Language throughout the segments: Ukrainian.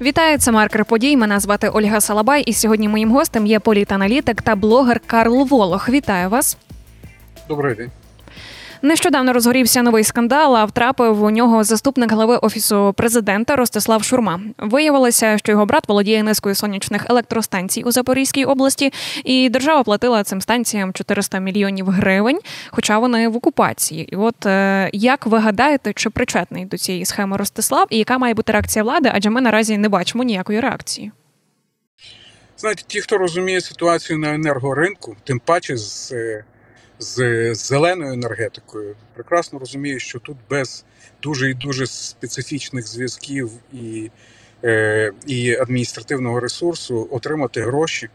Вітаю, це маркер подій. Мене звати Ольга Салабай, і сьогодні моїм гостем є політаналітик та блогер Карл Волох. Вітаю вас. Добрий день. Нещодавно розгорівся новий скандал, а втрапив у нього заступник глави офісу президента Ростислав Шурма. Виявилося, що його брат володіє низкою сонячних електростанцій у Запорізькій області, і держава платила цим станціям 400 мільйонів гривень, хоча вони в окупації. І от е, як ви гадаєте, чи причетний до цієї схеми Ростислав, і яка має бути реакція влади? Адже ми наразі не бачимо ніякої реакції. Знаєте, ті, хто розуміє ситуацію на енергоринку, тим паче з, е, з зеленою енергетикою, прекрасно розуміє, що тут без дуже і дуже специфічних зв'язків і, е, і адміністративного ресурсу отримати гроші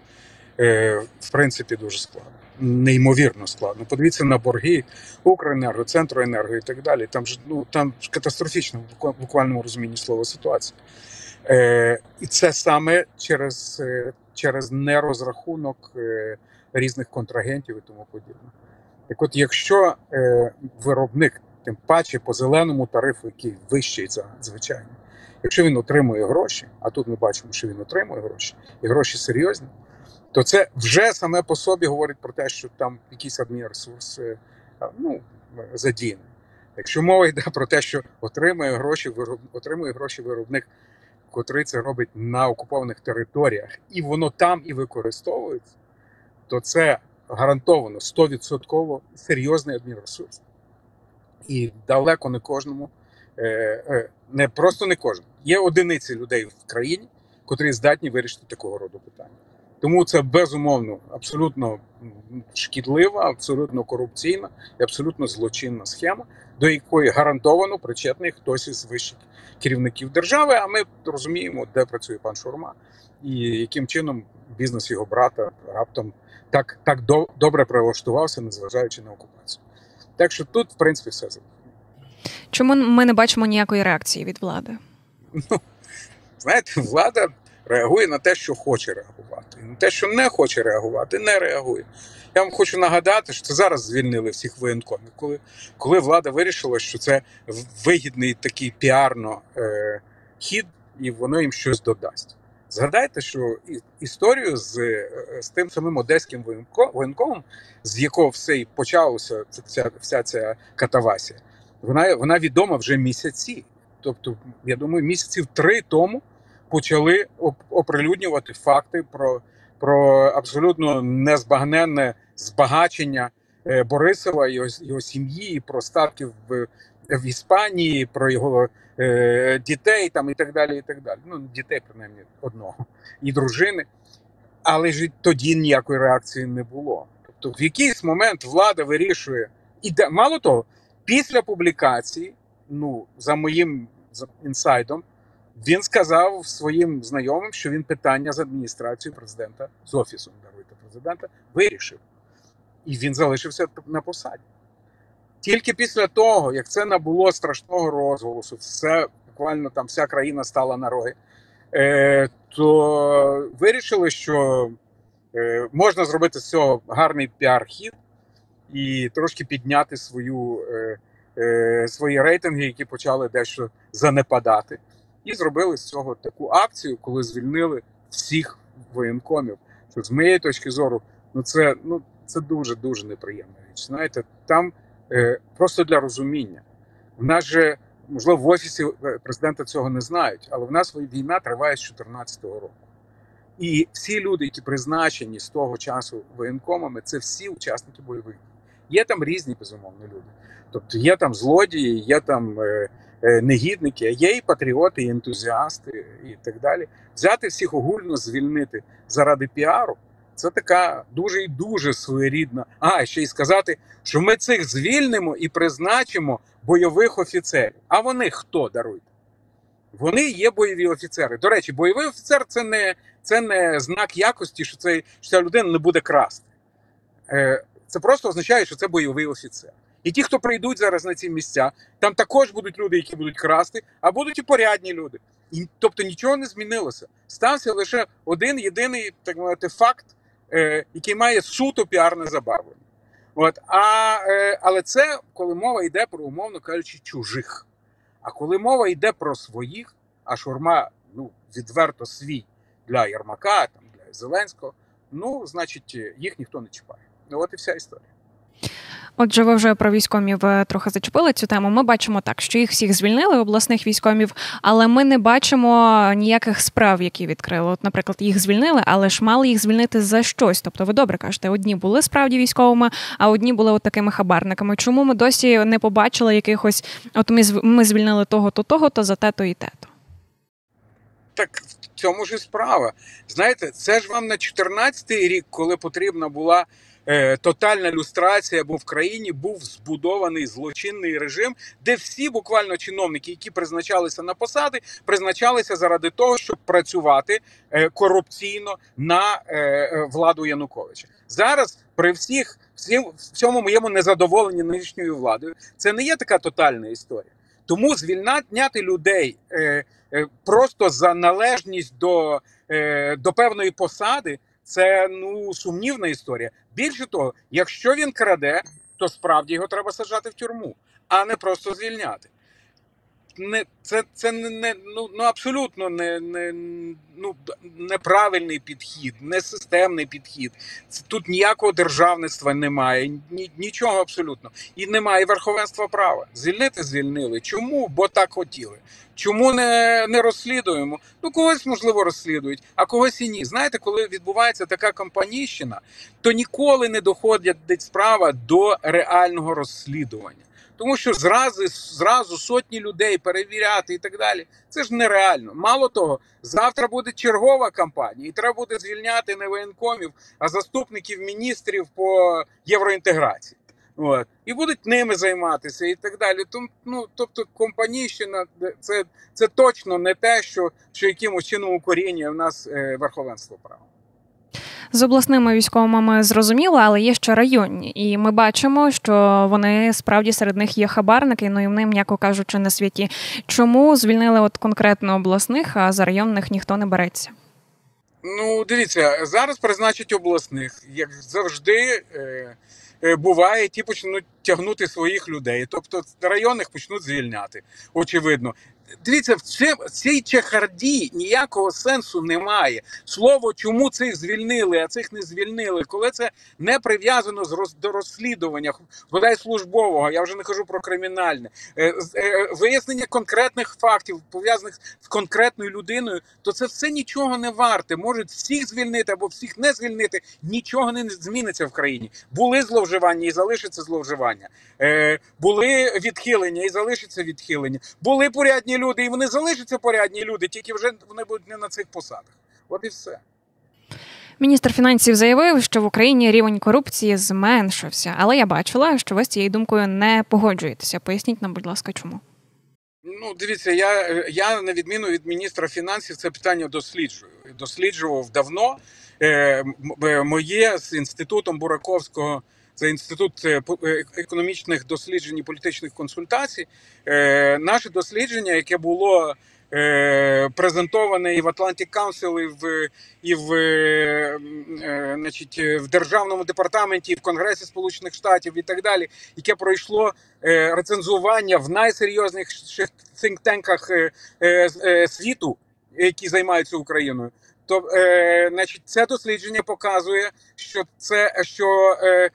е, в принципі дуже складно. Неймовірно складно. Подивіться на борги Укренерго, Центроенерго і так далі. Там ж ну там ж катастрофічна в буквальному розумінні слова ситуація. Е, і це саме через, е, через нерозрахунок е, різних контрагентів і тому подібне. Так от, якщо е, виробник, тим паче по зеленому тарифу, який вищий за звичайно, якщо він отримує гроші, а тут ми бачимо, що він отримує гроші, і гроші серйозні, то це вже саме по собі говорить про те, що там якийсь адмінресурс е, ну, задіяний. Якщо мова йде про те, що отримує гроші, вироб... отримує гроші виробник котрий це робить на окупованих територіях, і воно там і використовується, то це гарантовано 100% серйозний адмінресурс. І далеко не кожному, е, е, не просто не кожному. Є одиниці людей в країні, котрі здатні вирішити такого роду питання. Тому це безумовно абсолютно шкідлива, абсолютно корупційна і абсолютно злочинна схема, до якої гарантовано причетний хтось із вищих керівників держави. А ми розуміємо, де працює пан Шурма, і яким чином бізнес його брата раптом так, так до, добре прилаштувався, незважаючи на окупацію. Так що тут, в принципі, все. Чому ми не бачимо ніякої реакції від влади? Ну, знаєте, влада реагує на те, що хоче реагувати. На те, що не хоче реагувати, не реагує. Я вам хочу нагадати, що це зараз звільнили всіх воєнкомів, коли, коли влада вирішила, що це вигідний такий піарно е, хід, і воно їм щось додасть. Згадайте, що історію з, е, з тим самим одеським воєнко- воєнкомом, з якого все і почалося ця, вся ця катавасія, вона, вона відома вже місяці. Тобто, я думаю, місяців три тому почали оприлюднювати факти про, про абсолютно незбагненне збагачення е, Борисова, його, його сім'ї, про статки в, в Іспанії, про його е, дітей там і так далі. і так далі. Ну, дітей, принаймні, одного, і дружини. Але ж тоді ніякої реакції не було. Тобто, в якийсь момент влада вирішує, і мало того, після публікації, ну, за моїм інсайдом, він сказав своїм знайомим, що він питання з адміністрацією президента, з офісом даруйте президента, вирішив. І він залишився на посаді. Тільки після того, як це набуло страшного розголосу, все буквально там вся країна стала на роги, е, то вирішили, що е, можна зробити з цього гарний піар-хід і трошки підняти свою, е, е, свої рейтинги, які почали дещо занепадати. І зробили з цього таку акцію, коли звільнили всіх воєнкомів. Що з моєї точки зору, ну це ну це дуже дуже неприємна річ. Знаєте, там е, просто для розуміння. В нас же можливо в офісі е, президента цього не знають, але в нас війна триває з 2014 року. І всі люди, які призначені з того часу воєнкомами, це всі учасники бойових. Є там різні безумовно люди. Тобто є там злодії, є там е, е, негідники, є і патріоти, і ентузіасти, і так далі. Взяти всіх огульно звільнити заради піару. Це така дуже і дуже своєрідна. А ще й сказати, що ми цих звільнимо і призначимо бойових офіцерів. А вони хто даруйте? Вони є бойові офіцери. До речі, бойовий офіцер це не, це не знак якості, що, це, що ця людина не буде красти. Е, Це просто означає, що це бойовий офіцер. І ті, хто прийдуть зараз на ці місця, там також будуть люди, які будуть красти, а будуть і порядні люди. І, тобто нічого не змінилося. Стався лише один єдиний так мовити, факт, е, який має суто піарне забарвлення. От, а, е, але це коли мова йде про, умовно кажучи, чужих. А коли мова йде про своїх, а шурма ну відверто свій для Єрмака, там для Зеленського. Ну, значить, їх ніхто не чіпає. Ну, от і вся історія. Отже, ви вже про військомів е, трохи зачепили цю тему. Ми бачимо так, що їх всіх звільнили обласних військомів, але ми не бачимо ніяких справ, які відкрили. От, наприклад, їх звільнили, але ж мали їх звільнити за щось. Тобто, ви добре кажете, одні були справді військовими, а одні були от такими хабарниками. Чому ми досі не побачили якихось? От ми ми звільнили того, то того, то за те, то і те. то Так в цьому ж і справа. Знаєте, це ж вам на 14-й рік, коли потрібна була тотальна люстрація, бо в країні був збудований злочинний режим, де всі буквально чиновники, які призначалися на посади, призначалися заради того, щоб працювати е, корупційно на е, владу Януковича. Зараз при всіх всім всьому моєму незадоволенні нинішньою владою це не є така тотальна історія. Тому звільняти людей просто за належність до, до певної посади це ну сумнівна історія. Більше того, якщо він краде, то справді його треба саджати в тюрму, а не просто звільняти. Не це це не ну ну абсолютно не не ну неправильний підхід, не системний підхід. Це тут ніякого державництва немає, ні, нічого абсолютно. І немає верховенства права. Звільнити звільнили. Чому? Бо так хотіли. Чому не не розслідуємо? Ну когось можливо розслідують, а когось і ні. Знаєте, коли відбувається така компанійщина, то ніколи не доходять справа до реального розслідування. Тому що зразу зразу сотні людей перевіряти і так далі. Це ж нереально. Мало того, завтра буде чергова кампанія, і треба буде звільняти не воєнкомів, а заступників міністрів по євроінтеграції. От. І будуть ними займатися і так далі. Тому, ну, Тобто компанійщина це це точно не те, що що якимось чином укорінює в нас е, верховенство права. З обласними військовими зрозуміло, але є ще районні, і ми бачимо, що вони справді серед них є хабарники, ну і в ним, м'яко кажучи, на світі. Чому звільнили от конкретно обласних, а за районних ніхто не береться? Ну, дивіться, зараз призначать обласних, як завжди. Е- Е, буває, ті почнуть тягнути своїх людей. Тобто районних почнуть звільняти. Очевидно, Дивіться, в цій чехарді ніякого сенсу немає. Слово, чому цих звільнили, а цих не звільнили, коли це не прив'язано з роз, до розслідування, бодай службового, я вже не кажу про кримінальне е, е, вияснення конкретних фактів, пов'язаних з конкретною людиною, то це все нічого не варте. Можуть всіх звільнити або всіх не звільнити. Нічого не зміниться в країні. Були зловживання і залишиться зловживання. Е, були відхилення і залишиться відхилення. Були порядні порядні люди, і вони залишаться порядні люди, тільки вже вони будуть не на цих посадах. От і все. Міністр фінансів заявив, що в Україні рівень корупції зменшився, але я бачила, що ви з цією думкою не погоджуєтеся. Поясніть нам, будь ласка, чому? Ну, дивіться, я я на відміну від міністра фінансів це питання досліджую. Досліджував давно е, моє з інститутом Бураковського це інститут е, е, економічних досліджень і політичних консультацій. Е, наше дослідження, яке було презентоване і в Atlantic Council, і в і в, значить, в державному департаменті, і в Конгресі Сполучених Штатів і так далі, яке пройшло рецензування в найсерйозніших think-танках світу, які займаються Україною. То, е, значить, це дослідження показує, що це що е,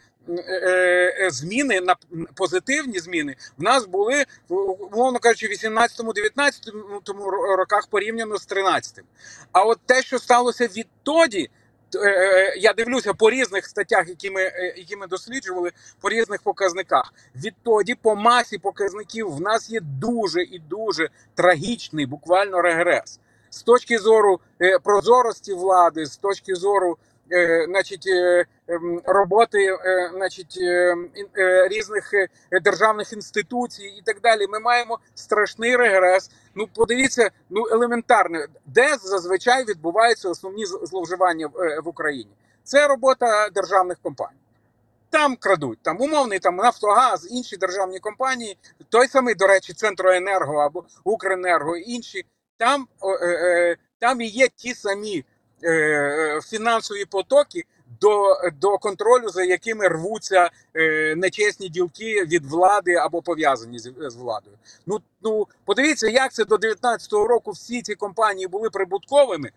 зміни на позитивні зміни в нас були умовно кажучи, в 18-19 роках порівняно з 13-м. А от те, що сталося відтоді, е, я дивлюся по різних статтях, які ми які ми досліджували, по різних показниках. Відтоді, по масі показників, в нас є дуже і дуже трагічний, буквально регрес з точки зору прозорості влади, з точки зору. Е, значить, е, роботи е, значить, різних державних інституцій і так далі. Ми маємо страшний регрес. Ну, подивіться, ну елементарно, де зазвичай відбуваються основні зловживання в Україні. Це робота державних компаній. Там крадуть там умовний там Нафтогаз, інші державні компанії, той самий, до речі, Центроенерго або Укренерго, інші там, там і є ті самі Е, фінансові потоки до, до контролю, за якими рвуться е, нечесні ділки від влади або пов'язані з, з владою. Ну, ну подивіться, як це до 19-го року всі ці компанії були прибутковими.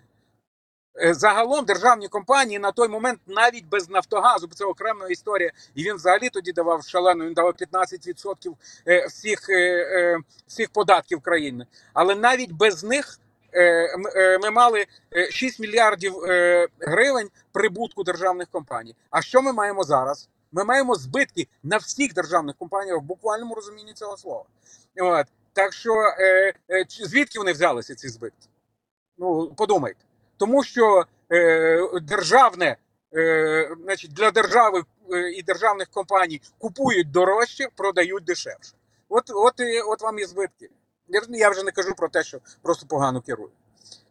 Е, Загалом державні компанії на той момент навіть без Нафтогазу, бо це окрема історія, і він взагалі тоді давав шалену, він давав 15% е, всіх, е, всіх податків країни. Але навіть без них ми мали е, 6 мільярдів е, гривень прибутку державних компаній. А що ми маємо зараз? Ми маємо збитки на всіх державних компаніях в буквальному розумінні цього слова. От. Так що е, е, звідки вони взялися ці збитки? Ну, подумайте. Тому що е, державне, е, значить, для держави е, і державних компаній купують дорожче, продають дешевше. От, от, от вам і збитки. Я, вже не кажу про те, що просто погано керують.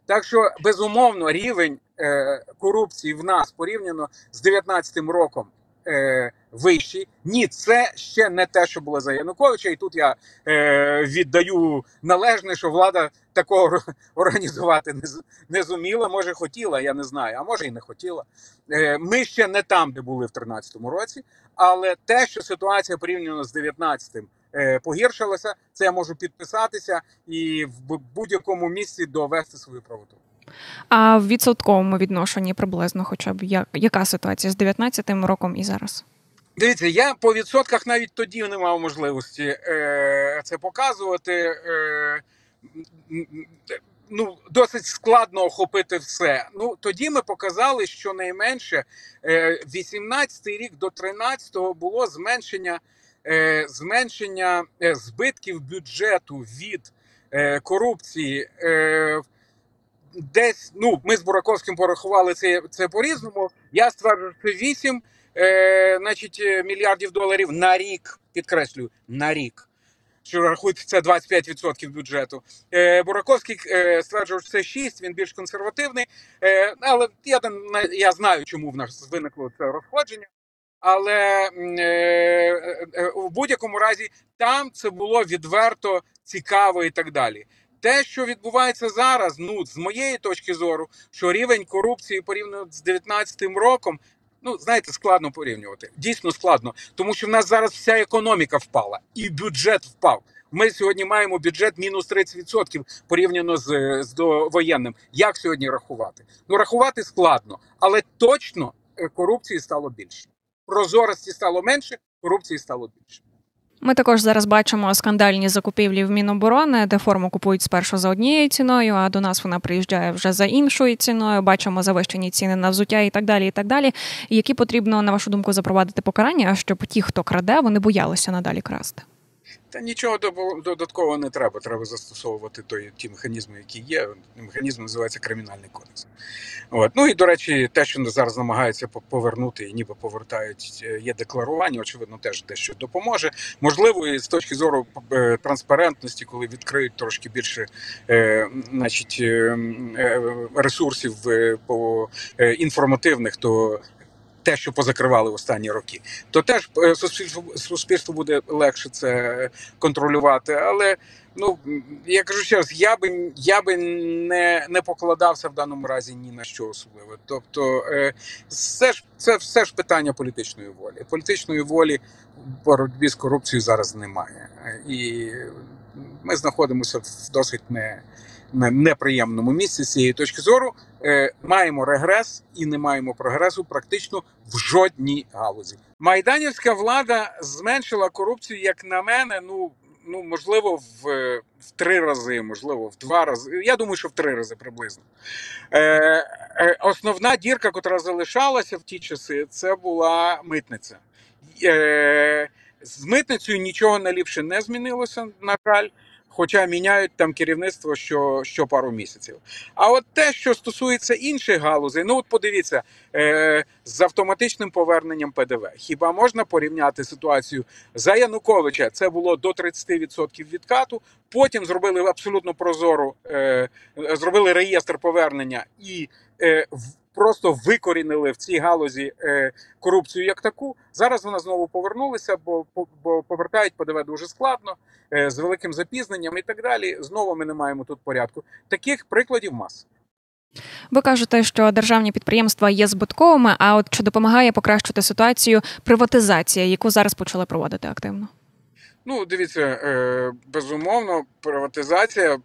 Так що, безумовно, рівень е, корупції в нас порівняно з 19-м роком е, вищий. Ні, це ще не те, що було за Януковича. І тут я е, віддаю належне, що влада такого організувати не, не зуміла. Може, хотіла, я не знаю, а може і не хотіла. Е, ми ще не там, де були в 13-му році, але те, що ситуація порівняно з 19-м е, погіршилася, це я можу підписатися і в будь-якому місці довести свою правоту. А в відсотковому відношенні приблизно, хоча б як, яка ситуація з 19-м роком і зараз? Дивіться, я по відсотках навіть тоді не мав можливості е, це показувати. Е, ну, досить складно охопити все. Ну тоді ми показали, що найменше е, 18-й рік до 13-го було зменшення, е, зменшення е, збитків бюджету від е, корупції. Е, Десь ну ми з Бураковським порахували це, це по-різному. Я стверджую, що 8 е, значить, е, мільярдів доларів на рік. Підкреслюю, на рік. Що рахують це 25% бюджету. Е, Бураковський е, стверджував, що це 6, він більш консервативний. Е, але я, я знаю, чому в нас виникло це розходження. Але е, е, е, в будь-якому разі там це було відверто цікаво і так далі. Те, що відбувається зараз, ну з моєї точки зору, що рівень корупції порівняно з 19-м роком, ну знаєте, складно порівнювати. Дійсно складно, тому що в нас зараз вся економіка впала, і бюджет впав. Ми сьогодні маємо бюджет мінус 30% порівняно з, з довоєнним. Як сьогодні рахувати? Ну рахувати складно, але точно корупції стало більше. Прозорості стало менше, корупції стало більше. Ми також зараз бачимо скандальні закупівлі в Міноборони, де форму купують спершу за однією ціною, а до нас вона приїжджає вже за іншою ціною. Бачимо завищені ціни на взуття і так далі. І так далі. Які потрібно, на вашу думку, запровадити покарання, щоб ті, хто краде, вони боялися надалі красти. Та нічого додаткового не треба. Треба застосовувати той, ті механізми, які є. Механізм називається кримінальний кодекс. От. Ну і до речі, те, що зараз намагаються по- повернути, і ніби повертають, е, є декларування, очевидно, теж дещо допоможе. Можливо, і з точки зору е, транспарентності, коли відкриють трошки більше е, значить, е, е, ресурсів е, по е, інформативних, то те, що позакривали останні роки, то теж е, суспільству суспільству буде легше це контролювати. Але ну я кажу ще раз, я би я би не, не покладався в даному разі ні на що особливе. Тобто, е, все ж це все ж питання політичної волі. Політичної волі в боротьбі з корупцією зараз немає, і ми знаходимося в досить не. не- Неприємному місці з цієї точки зору маємо регрес і не маємо прогресу практично в жодній галузі. Майданівська влада зменшила корупцію, як на мене. Ну ну можливо, в, в три рази, можливо, в два рази. Я думаю, що в три рази приблизно. Е, е, основна дірка, яка залишалася в ті часи, це була митниця. Е, з митницею нічого наліпше не змінилося, на жаль. Хоча міняють там керівництво що, що пару місяців. А от те, що стосується інших галузей, ну от подивіться, е, з автоматичним поверненням ПДВ. Хіба можна порівняти ситуацію за Януковича? Це було до 30% відкату. Потім зробили абсолютно прозору, е, зробили реєстр повернення і е, просто викорінили в цій галузі е, корупцію як таку. Зараз вона знову повернулася, бо, бо повертають ПДВ дуже складно, е, з великим запізненням і так далі. Знову ми не маємо тут порядку. Таких прикладів маса. Ви кажете, що державні підприємства є збитковими. А от чи допомагає покращити ситуацію приватизація, яку зараз почали проводити активно? Ну, дивіться, е, безумовно, приватизація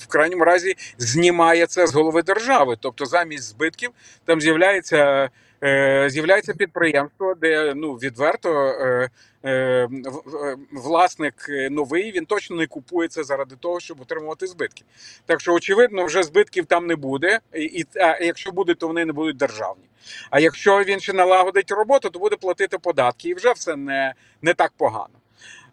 в крайньому разі знімає це з голови держави. Тобто, замість збитків там з'являється. е, З'являється підприємство, де ну відверто е, власник новий він точно не купує це заради того, щоб отримувати збитки. Так що, очевидно, вже збитків там не буде, і а якщо буде, то вони не будуть державні. А якщо він ще налагодить роботу, то буде платити податки, і вже все не, не так погано.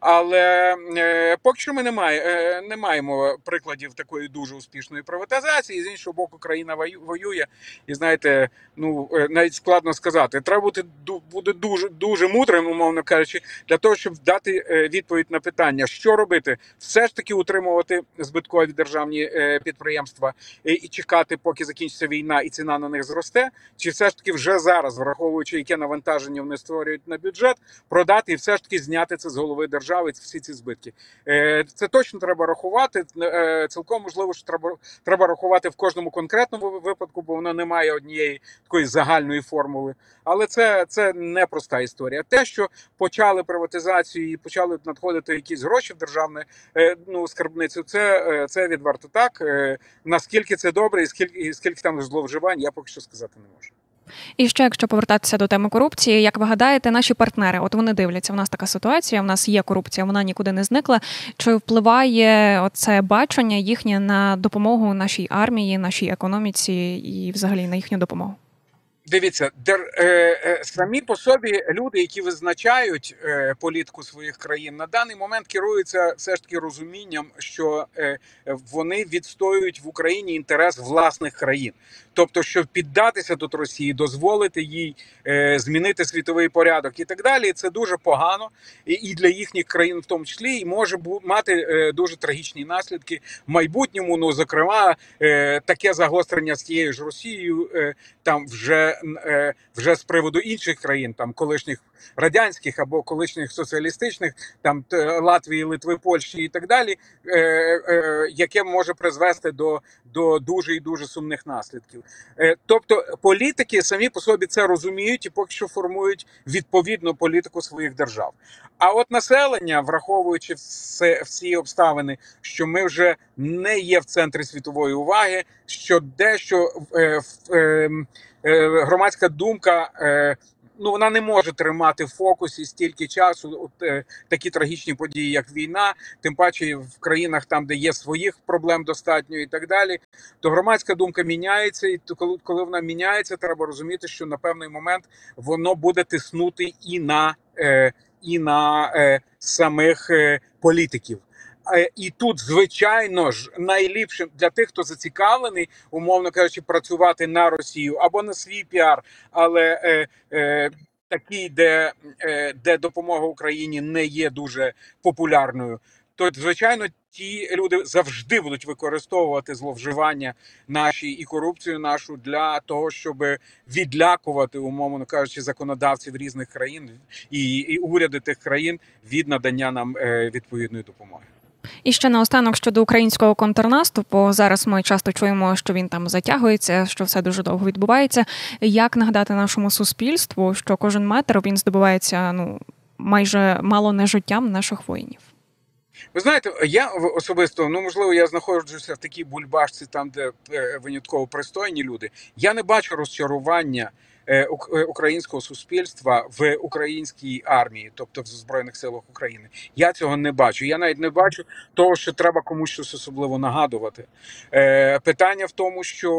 Але е, поки що ми не, має, е, не маємо прикладів такої дуже успішної приватизації. З іншого боку, країна вою- воює, і знаєте, ну е, навіть складно сказати. Треба бути буде дуже дуже мудрим, умовно кажучи, для того, щоб дати е, відповідь на питання, що робити, все ж таки утримувати збиткові державні е, підприємства і, і чекати, поки закінчиться війна, і ціна на них зросте, чи все ж таки вже зараз, враховуючи яке навантаження вони створюють на бюджет, продати і все ж таки зняти це з голови держави, всі ці збитки. Е, Це точно треба рахувати. Е, Цілком можливо, що треба, треба рахувати в кожному конкретному випадку, бо воно не має однієї такої загальної формули. Але це, це непроста історія. Те, що почали приватизацію і почали надходити якісь гроші в державне е, ну, скарбницю, це, це відверто так. Наскільки це добре, і скільки, і скільки там зловживань, я поки що сказати не можу. І ще, якщо повертатися до теми корупції, як ви гадаєте, наші партнери, от вони дивляться, в нас така ситуація, у нас є корупція, вона нікуди не зникла. Чи впливає це бачення їхнє на допомогу нашій армії, нашій економіці і взагалі на їхню допомогу? Дивіться, дер, е, е, самі по собі люди, які визначають е, політику своїх країн, на даний момент керуються все ж таки розумінням, що е, вони відстоюють в Україні інтерес власних країн. Тобто, щоб піддатися тут Росії, дозволити їй е, змінити світовий порядок і так далі, це дуже погано і, і для їхніх країн, в тому числі, і може бу, мати е, дуже трагічні наслідки в майбутньому. Ну, зокрема, е, таке загострення з тією ж Росією. Е, там вже е, вже з приводу інших країн, там колишніх радянських або колишніх соціалістичних, там Латвії, Литви, Польщі і так далі, е, е, яке може призвести до, до дуже і дуже сумних наслідків. Тобто політики самі по собі це розуміють і поки що формують відповідну політику своїх держав. А от населення, враховуючи все, всі обставини, що ми вже не є в центрі світової уваги, що дещо е, е, громадська думка. Е, Ну, вона не може тримати в фокусі стільки часу от, е, такі трагічні події, як війна, тим паче в країнах, там, де є своїх проблем достатньо, і так далі. То громадська думка міняється, і коли, коли вона міняється, треба розуміти, що на певний момент воно буде тиснути і на, е, і на е, самих е, політиків. Е, І тут, звичайно ж, найліпшим для тих, хто зацікавлений, умовно кажучи, працювати на Росію або на свій піар, але е, е, такий, де, е, де допомога Україні не є дуже популярною, то звичайно ті люди завжди будуть використовувати зловживання наші і корупцію нашу для того, щоб відлякувати, умовно кажучи, законодавців різних країн і, і уряди тих країн від надання нам е, відповідної допомоги. І ще наостанок щодо українського контрнаступу. Зараз ми часто чуємо, що він там затягується, що все дуже довго відбувається. Як нагадати нашому суспільству, що кожен метр він здобувається ну майже мало не життям наших воїнів? Ви знаєте, я особисто, ну можливо, я знаходжуся в такій бульбашці, там, де е, винятково пристойні люди. Я не бачу розчарування українського суспільства в українській армії, тобто в Збройних силах України. Я цього не бачу. Я навіть не бачу того, що треба комусь щось особливо нагадувати. Е, Питання в тому, що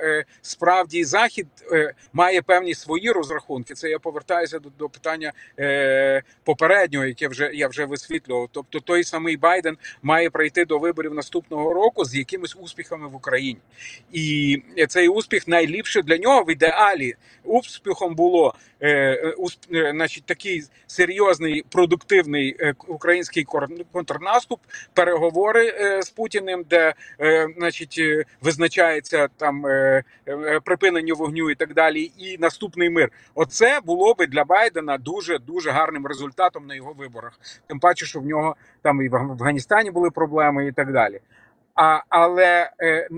е, справді Захід е, має певні свої розрахунки. Це я повертаюся до, до питання е, попереднього, яке вже я вже висвітлював. Тобто той самий Байден має прийти до виборів наступного року з якимись успіхами в Україні, і цей успіх найліпше для нього в ідеалі. Успіхом було е, е, е, значить, такий серйозний продуктивний український контрнаступ, переговори з Путіним, де значить, визначається там припинення вогню і так далі, і наступний мир. Оце було би для Байдена дуже дуже гарним результатом на його виборах. Тим паче, що в нього там і в Афганістані були проблеми, і так далі. А, але е,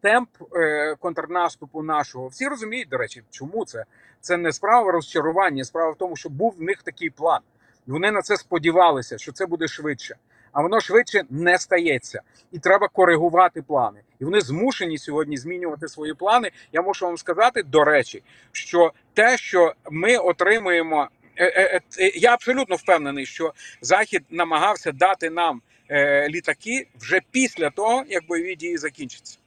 темп е, контрнаступу нашого всі розуміють, до речі, чому це? Це не справа розчарування, справа в тому, що був в них такий план. Вони на це сподівалися, що це буде швидше. А воно швидше не стається, і треба коригувати плани. І вони змушені сьогодні змінювати свої плани. Я можу вам сказати, до речі, що те, що ми отримуємо, е, е, е, я абсолютно впевнений, що Захід намагався дати нам літаки вже після того, як бойові дії закінчаться.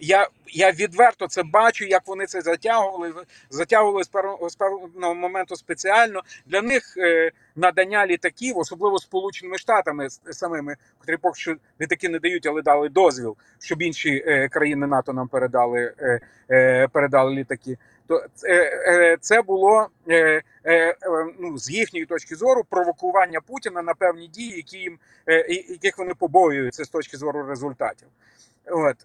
Я, я відверто це бачу, як вони це затягували, затягували з певного, моменту спеціально. Для них е, надання літаків, особливо Сполученими Штатами самими, котрі поки що літаки не дають, але дали дозвіл, щоб інші е, країни НАТО нам передали, е, е, передали літаки. То е, е, це було е, ну, з їхньої точки зору провокування Путіна на певні дії, які їм яких вони побоюються з точки зору результатів. От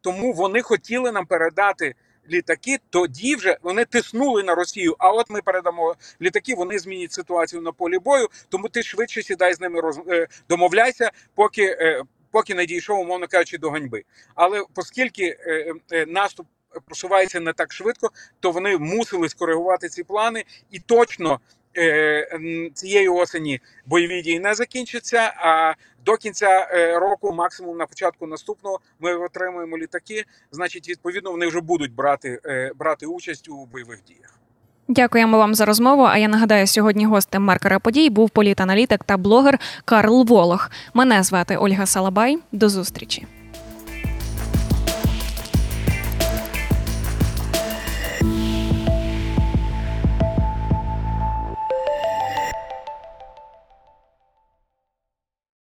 тому вони хотіли нам передати літаки. Тоді вже вони тиснули на Росію. А от ми передамо літаки, вони змінять ситуацію на полі бою. Тому ти швидше сідай з ними роз, домовляйся, поки. Поки не дійшов, умовно кажучи, до ганьби. Але оскільки наступ просувається не так швидко, то вони мусили скоригувати ці плани, і точно е, цієї осені бойові дії не закінчаться. А до кінця е, року, максимум на початку наступного, ми отримуємо літаки. Значить, відповідно, вони вже будуть брати, е, брати участь у бойових діях. Дякуємо вам за розмову. А я нагадаю, сьогодні гостем маркера подій був політаналітик та блогер Карл Волох. Мене звати Ольга Салабай. До зустрічі.